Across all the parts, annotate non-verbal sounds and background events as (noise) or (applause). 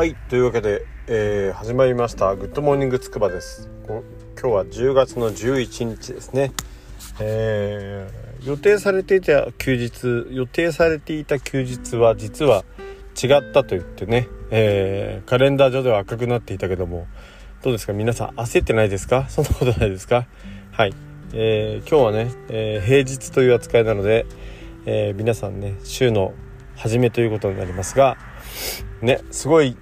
はいというわけで、えー、始まりました「グッドモーニングつくば」です。今日は10月の11日ですね。えー、予定されていた休日予定されていた休日は実は違ったと言ってね、えー、カレンダー上では赤くなっていたけどもどうですか？皆さん焦ってないですか？そんなことないですか？はい、えー、今日はね、えー、平日という扱いなので、えー、皆さんね週の初めということになりますがねすごい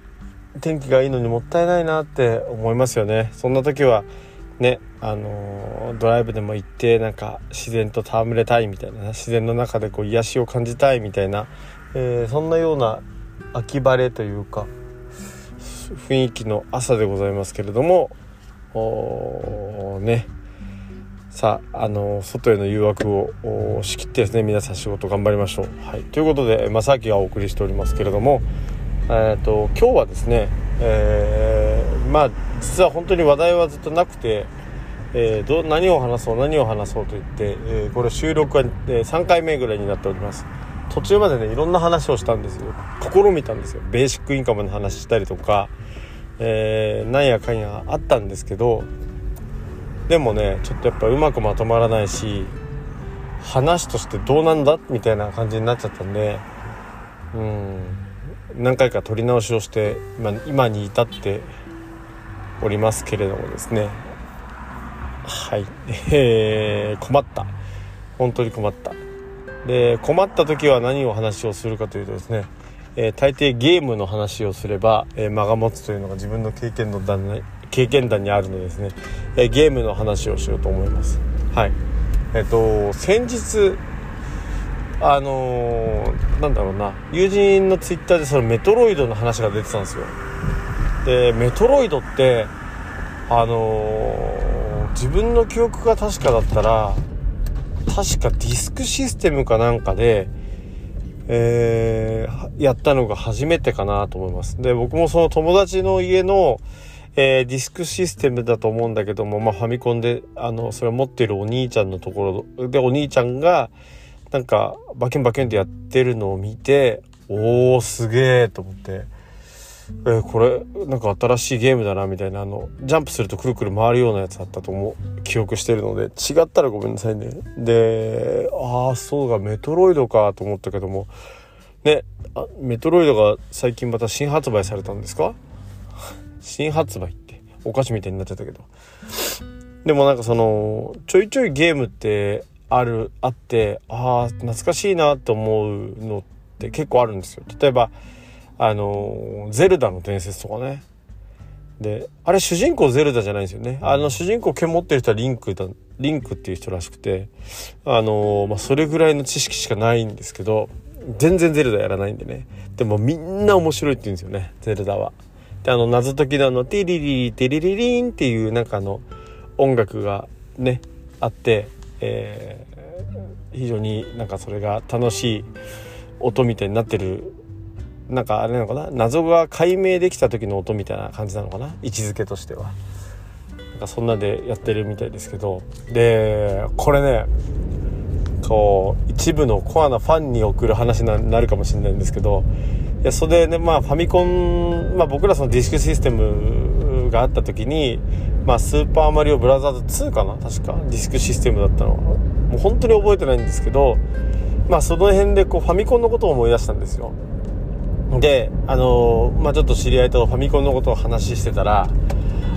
天気がいいのにもったいないなって思いますよね。そんな時はねあのー、ドライブでも行ってなんか自然と戯れたいみたいな自然の中でこう癒しを感じたいみたいな、えー、そんなような秋晴れというか雰囲気の朝でございますけれどもね。さあ、あの外への誘惑を仕切ってですね皆さん仕事頑張りましょう。はい、ということで正明がお送りしておりますけれどもえーと、今日はですね、えー、まあ実は本当に話題はずっとなくて、えー、ど何を話そう何を話そうと言って、えー、これ収録は、え3回目ぐらいになっております。途中までねいろんな話をしたんですよ。試みたんですよ。ベーシックインカムの話したりとか、えー、なんやかんやあったんですけどでもねちょっとやっぱうまくまとまらないし話としてどうなんだみたいな感じになっちゃったんでうん。何回か撮り直しをして今今に至っておりますけれどもですね。はい、(laughs) えー、困った。本当に困った。で困った時は何を話をするかというとですね、えー、大抵ゲームの話をすれば、えー、間が持つというのが自分の経験の段経験談にあるのでですね、えー、ゲームの話をしようと思います。はい。えっ、と先日あのー、なんだろうな。友人のツイッターでそのメトロイドの話が出てたんですよ。でメトロイドってあのー、自分の記憶が確かだったら確かディスクシステムかなんかで、えー、やったのが初めてかなと思います。で僕もその友達の家のえー、ディスクシステムだと思うんだけども、まあ、ファミコンであのそれを持っているお兄ちゃんのところでお兄ちゃんがなんかバキュンバキュンってやってるのを見ておおすげえと思って、え、これなんか新しいゲームだなみたいなあのジャンプするとくるくる回るようなやつだったと思う。記憶してるので。違ったらごめんなさいね。でああそうだメトロイドかと思ったけども。ねあメトロイドが最近また新発売されたんですか？新発売ってお菓子みたいになっちゃったけど。でもなんかそのちょいちょいゲームってあるあってああ懐かしいなと思うのって結構あるんですよ。例えばあの「ゼルダの伝説」とかね。であれ主人公ゼルダじゃないんですよね。あの主人公剣持ってる人はリンクだリンクっていう人らしくてあのまあ、それぐらいの知識しかないんですけど全然ゼルダやらないんでね。でもみんな面白いって言うんですよねゼルダは。であの謎解きのあの「ティリリリテリリリン」っていうなんかあの音楽がねあってえー、非常になんかそれが楽しい音みたいになってるなんかあれなのかな？謎が解明できた時の音みたいな感じなのかな？位置づけとしては。なんかそんなでやってるみたいですけど。でこれねこう一部のコアなファンに送る話になるかもしれないんですけど。いやそれでねまあファミコン、まあ、僕らそのディスクシステムがあった時にまあ、スーパーマリオブラザーズ2かな確か。ディスクシステムだったのは。もう本当に覚えてないんですけどまあその辺でこうファミコンのことを思い出したんですよ。であのー、まあちょっと知り合いとファミコンのことを話してたら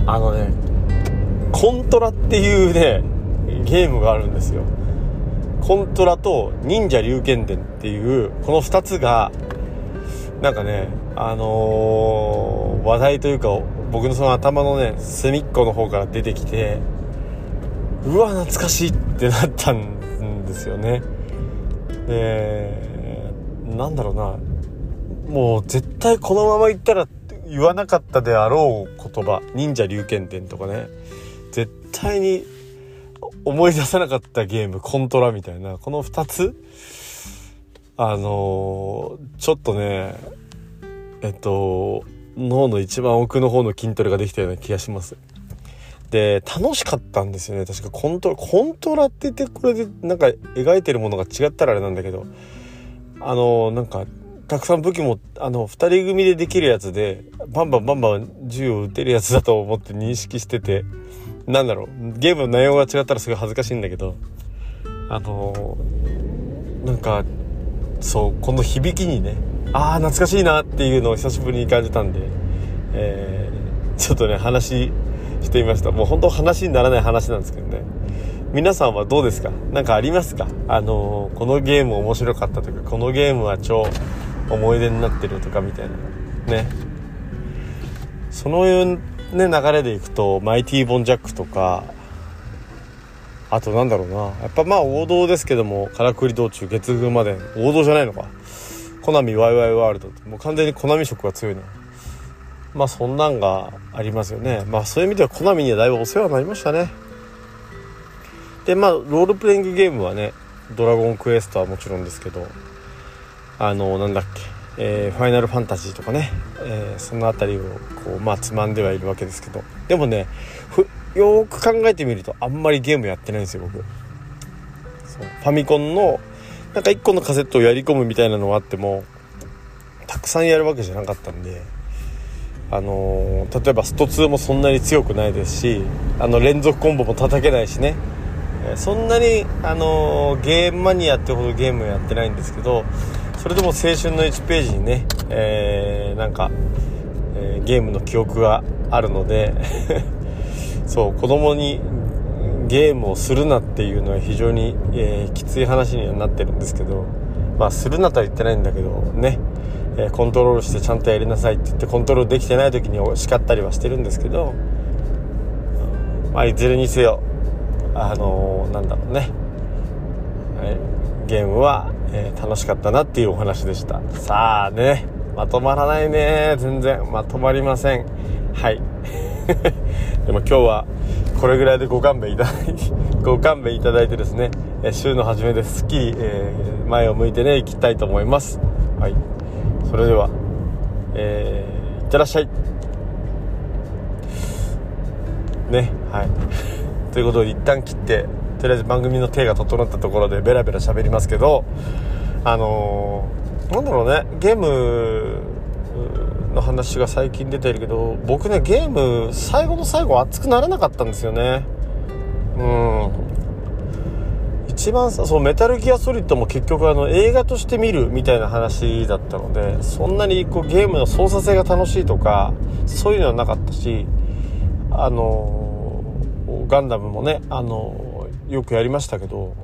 あのねコントラっていうねゲームがあるんですよ。コントラと忍者龍剣伝っていうこの2つがなんかねあのー、話題というか僕のその頭のね隅っこの方から出てきてうわ懐かしいってなったんですよね。でなんだろうな。もう絶対このまま言ったら言わなかったであろう言葉忍者龍剣伝とかね。絶対に思い出さなかったゲームコントラみたいな。この2つあのー、ちょっとねえっと脳の一番奥の方の筋トレができたような気がします。で、楽しかったんですよね。確かコントラ、コントラって言ってこれでなんか描いてるものが違ったらあれなんだけど、あの、なんかたくさん武器もあの2人組でできるやつでバンバンバンバン銃を撃てるやつだと思って認識しててなんだろうゲームの内容が違ったらすごい恥ずかしいんだけどあの、なんかそうこの響きにねああ懐かしいなっていうのを久しぶりに感じたんで、えー、ちょっとね話してみました。もう本当話にならない話なんですけどね。皆さんはどうですか？何かありますか？あのー、このゲーム面白かったとかこのゲームは超思い出になってるとかみたいな。ね。そのね流れでいくとマイティー・ボン・ジャックとかあとなんだろうな。やっぱまあ王道ですけどもからくり道中月風まで王道じゃないのか。コナミワイワイワールドってもう完全にコナミ色が強いなまあそんなんがありますよね。まあそういう意味ではコナミにはだいぶお世話になりましたね。でまあロールプレイングゲームはねドラゴンクエストはもちろんですけどあのなんだっけ、えー、ファイナルファンタジーとかね、えー、その辺りをこうまあつまんではいるわけですけど。でもねよく考えてみるとあんまりゲームやってないんですよ僕。ファミコンのなんか1個のカセットをやり込むみたいなのがあってもたくさんやるわけじゃなかったんであのー、例えばスト2もそんなに強くないですしあの連続コンボも叩けないしね。そんなに、あのー、ゲームマニアってほどゲームやってないんですけどそれでも青春の1ページにね、えー、なんか、えー、ゲームの記憶があるので (laughs) そう子供にゲームをするなっていうのは非常に、えー、きつい話にはなってるんですけどまあするなとは言ってないんだけどね、えー、コントロールしてちゃんとやりなさいって言ってコントロールできてない時に叱ったりはしてるんですけど、まあ、いずれにせよあのー、なんだろうね、はい、ゲームは、えー、楽しかったなっていうお話でした。さあね。まとまらないね。全然まとまりません。はい。(laughs) でも今日はこれぐらいでご勘弁いただいて (laughs) ご勘弁いただいてですね、え週の初めですっきり、えー、前を向いてね行きたいと思います。はい。それではえー、いってらっしゃい。ねはい。ということで一旦切ってとりあえず番組の手が整ったところでベラベラ喋りますけどあのー、なんだろうねゲームの話が最近出てるけど僕ねゲーム最後の最後熱くならなかったんですよね。うん。一番そうメタルギアソリッドも結局あの映画として見るみたいな話だったのでそんなにこうゲームの操作性が楽しいとかそういうのはなかったしあのガンダムもねあのよくやりましたけど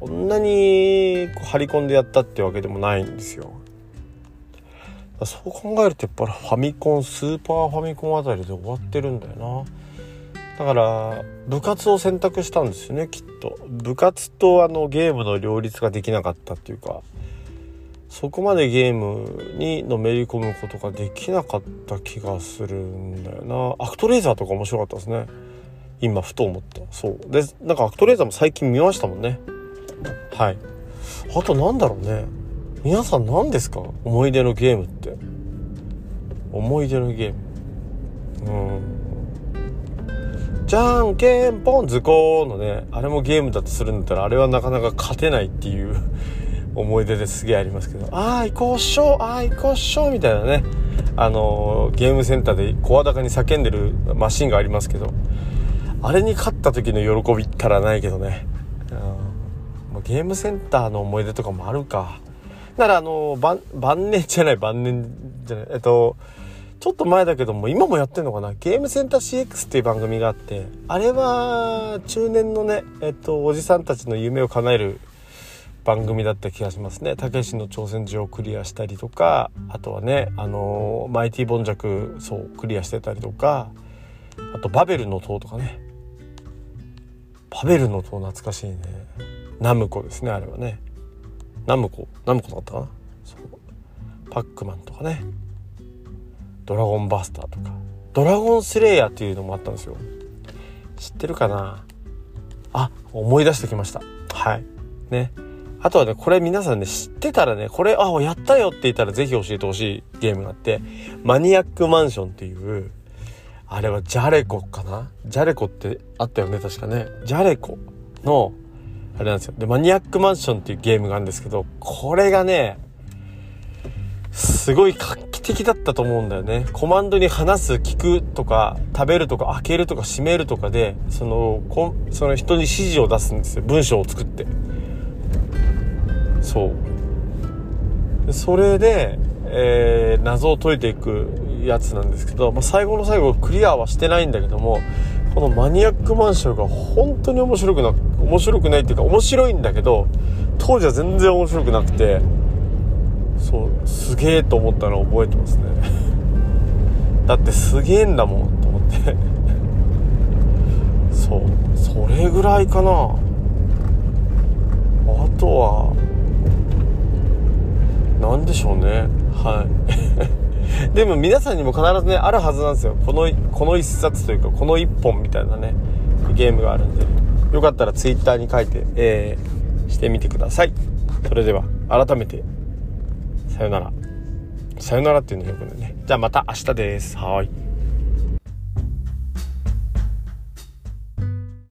こんなにこう張り込んでやったってわけでもないんですよ。そう考えるとやっぱりファミコンスーパーファミコンあたりで終わってるんだよな。だから部活を選択したんですよねきっと。部活とあのゲームの両立ができなかったっていうか。そこまでゲームにのめり込むことができなかった気がするんだよな。アクトレーザーとか面白かったですね。今ふと思った。そう。でなんかアクトレーザーも最近見ましたもんね。はい。あとなんだろうね。皆さん何ですか？思い出のゲームって。思い出のゲーム。うん。じゃんけんぽん図工のねあれもゲームだとするんだったらあれはなかなか勝てないっていう (laughs) 思い出ですげえありますけど。ああ行こうっしょああ行こうっしょみたいなね。あのー、ゲームセンターで声高に叫んでるマシンがありますけど。あれに勝った時の喜びったらないけどね、うん、ゲームセンターの思い出とかもあるか。だからあの晩晩年じゃない晩年じゃないえっとちょっと前だけども今もやってんのかな？ゲームセンター CX っていう番組があってあれは中年のねえっとおじさんたちの夢を叶える番組だった気がしますね。たけしの挑戦状をクリアしたりとかあとはねあのマイティボンジャクそうクリアしてたりとかあとバベルの塔とかね。パベルの塔懐かしいね。ナムコですねあれはね。ナムコナムコだったかな？そう。パックマンとかね。ドラゴンバスターとか。ドラゴンスレイヤーっていうのもあったんですよ。知ってるかな？あ思い出してきました。はい。ね。あとはねこれ皆さんね知ってたらねこれあやったよって言ったら是非教えてほしいゲームがあってマニアックマンションっていうあれはジャレコかな？ジャレコってあったよね確かね。ジャレコのあれなんですよでマニアックマンションっていうゲームがあるんですけどこれがねすごい画期的だったと思うんだよね。コマンドに話す、聞くとか、食べるとか、開けるとか、閉めるとかで、その、こその人に指示を出すんですよ。文章を作って。そう。それで、えー、謎を解いていくやつなんですけど、まあ、最後の最後クリアはしてないんだけども、このマニアックマンションが本当に面白くな、面白くないっていうか面白いんだけど、当時は全然面白くなくて、そうすげえと思ったのを覚えてますね。(laughs) だってすげえんだもんと思って。(laughs) そうそれぐらいかな。あとは何でしょうね。はい。(laughs) でも皆さんにも必ずねあるはずなんですよこのこの一冊というかこの一本みたいなねゲームがあるんでよかったら Twitter に書いて、えー、してみてくださいそれでは改めてさよなら。さよならっていうのよくね。じゃあまた明日です。はい。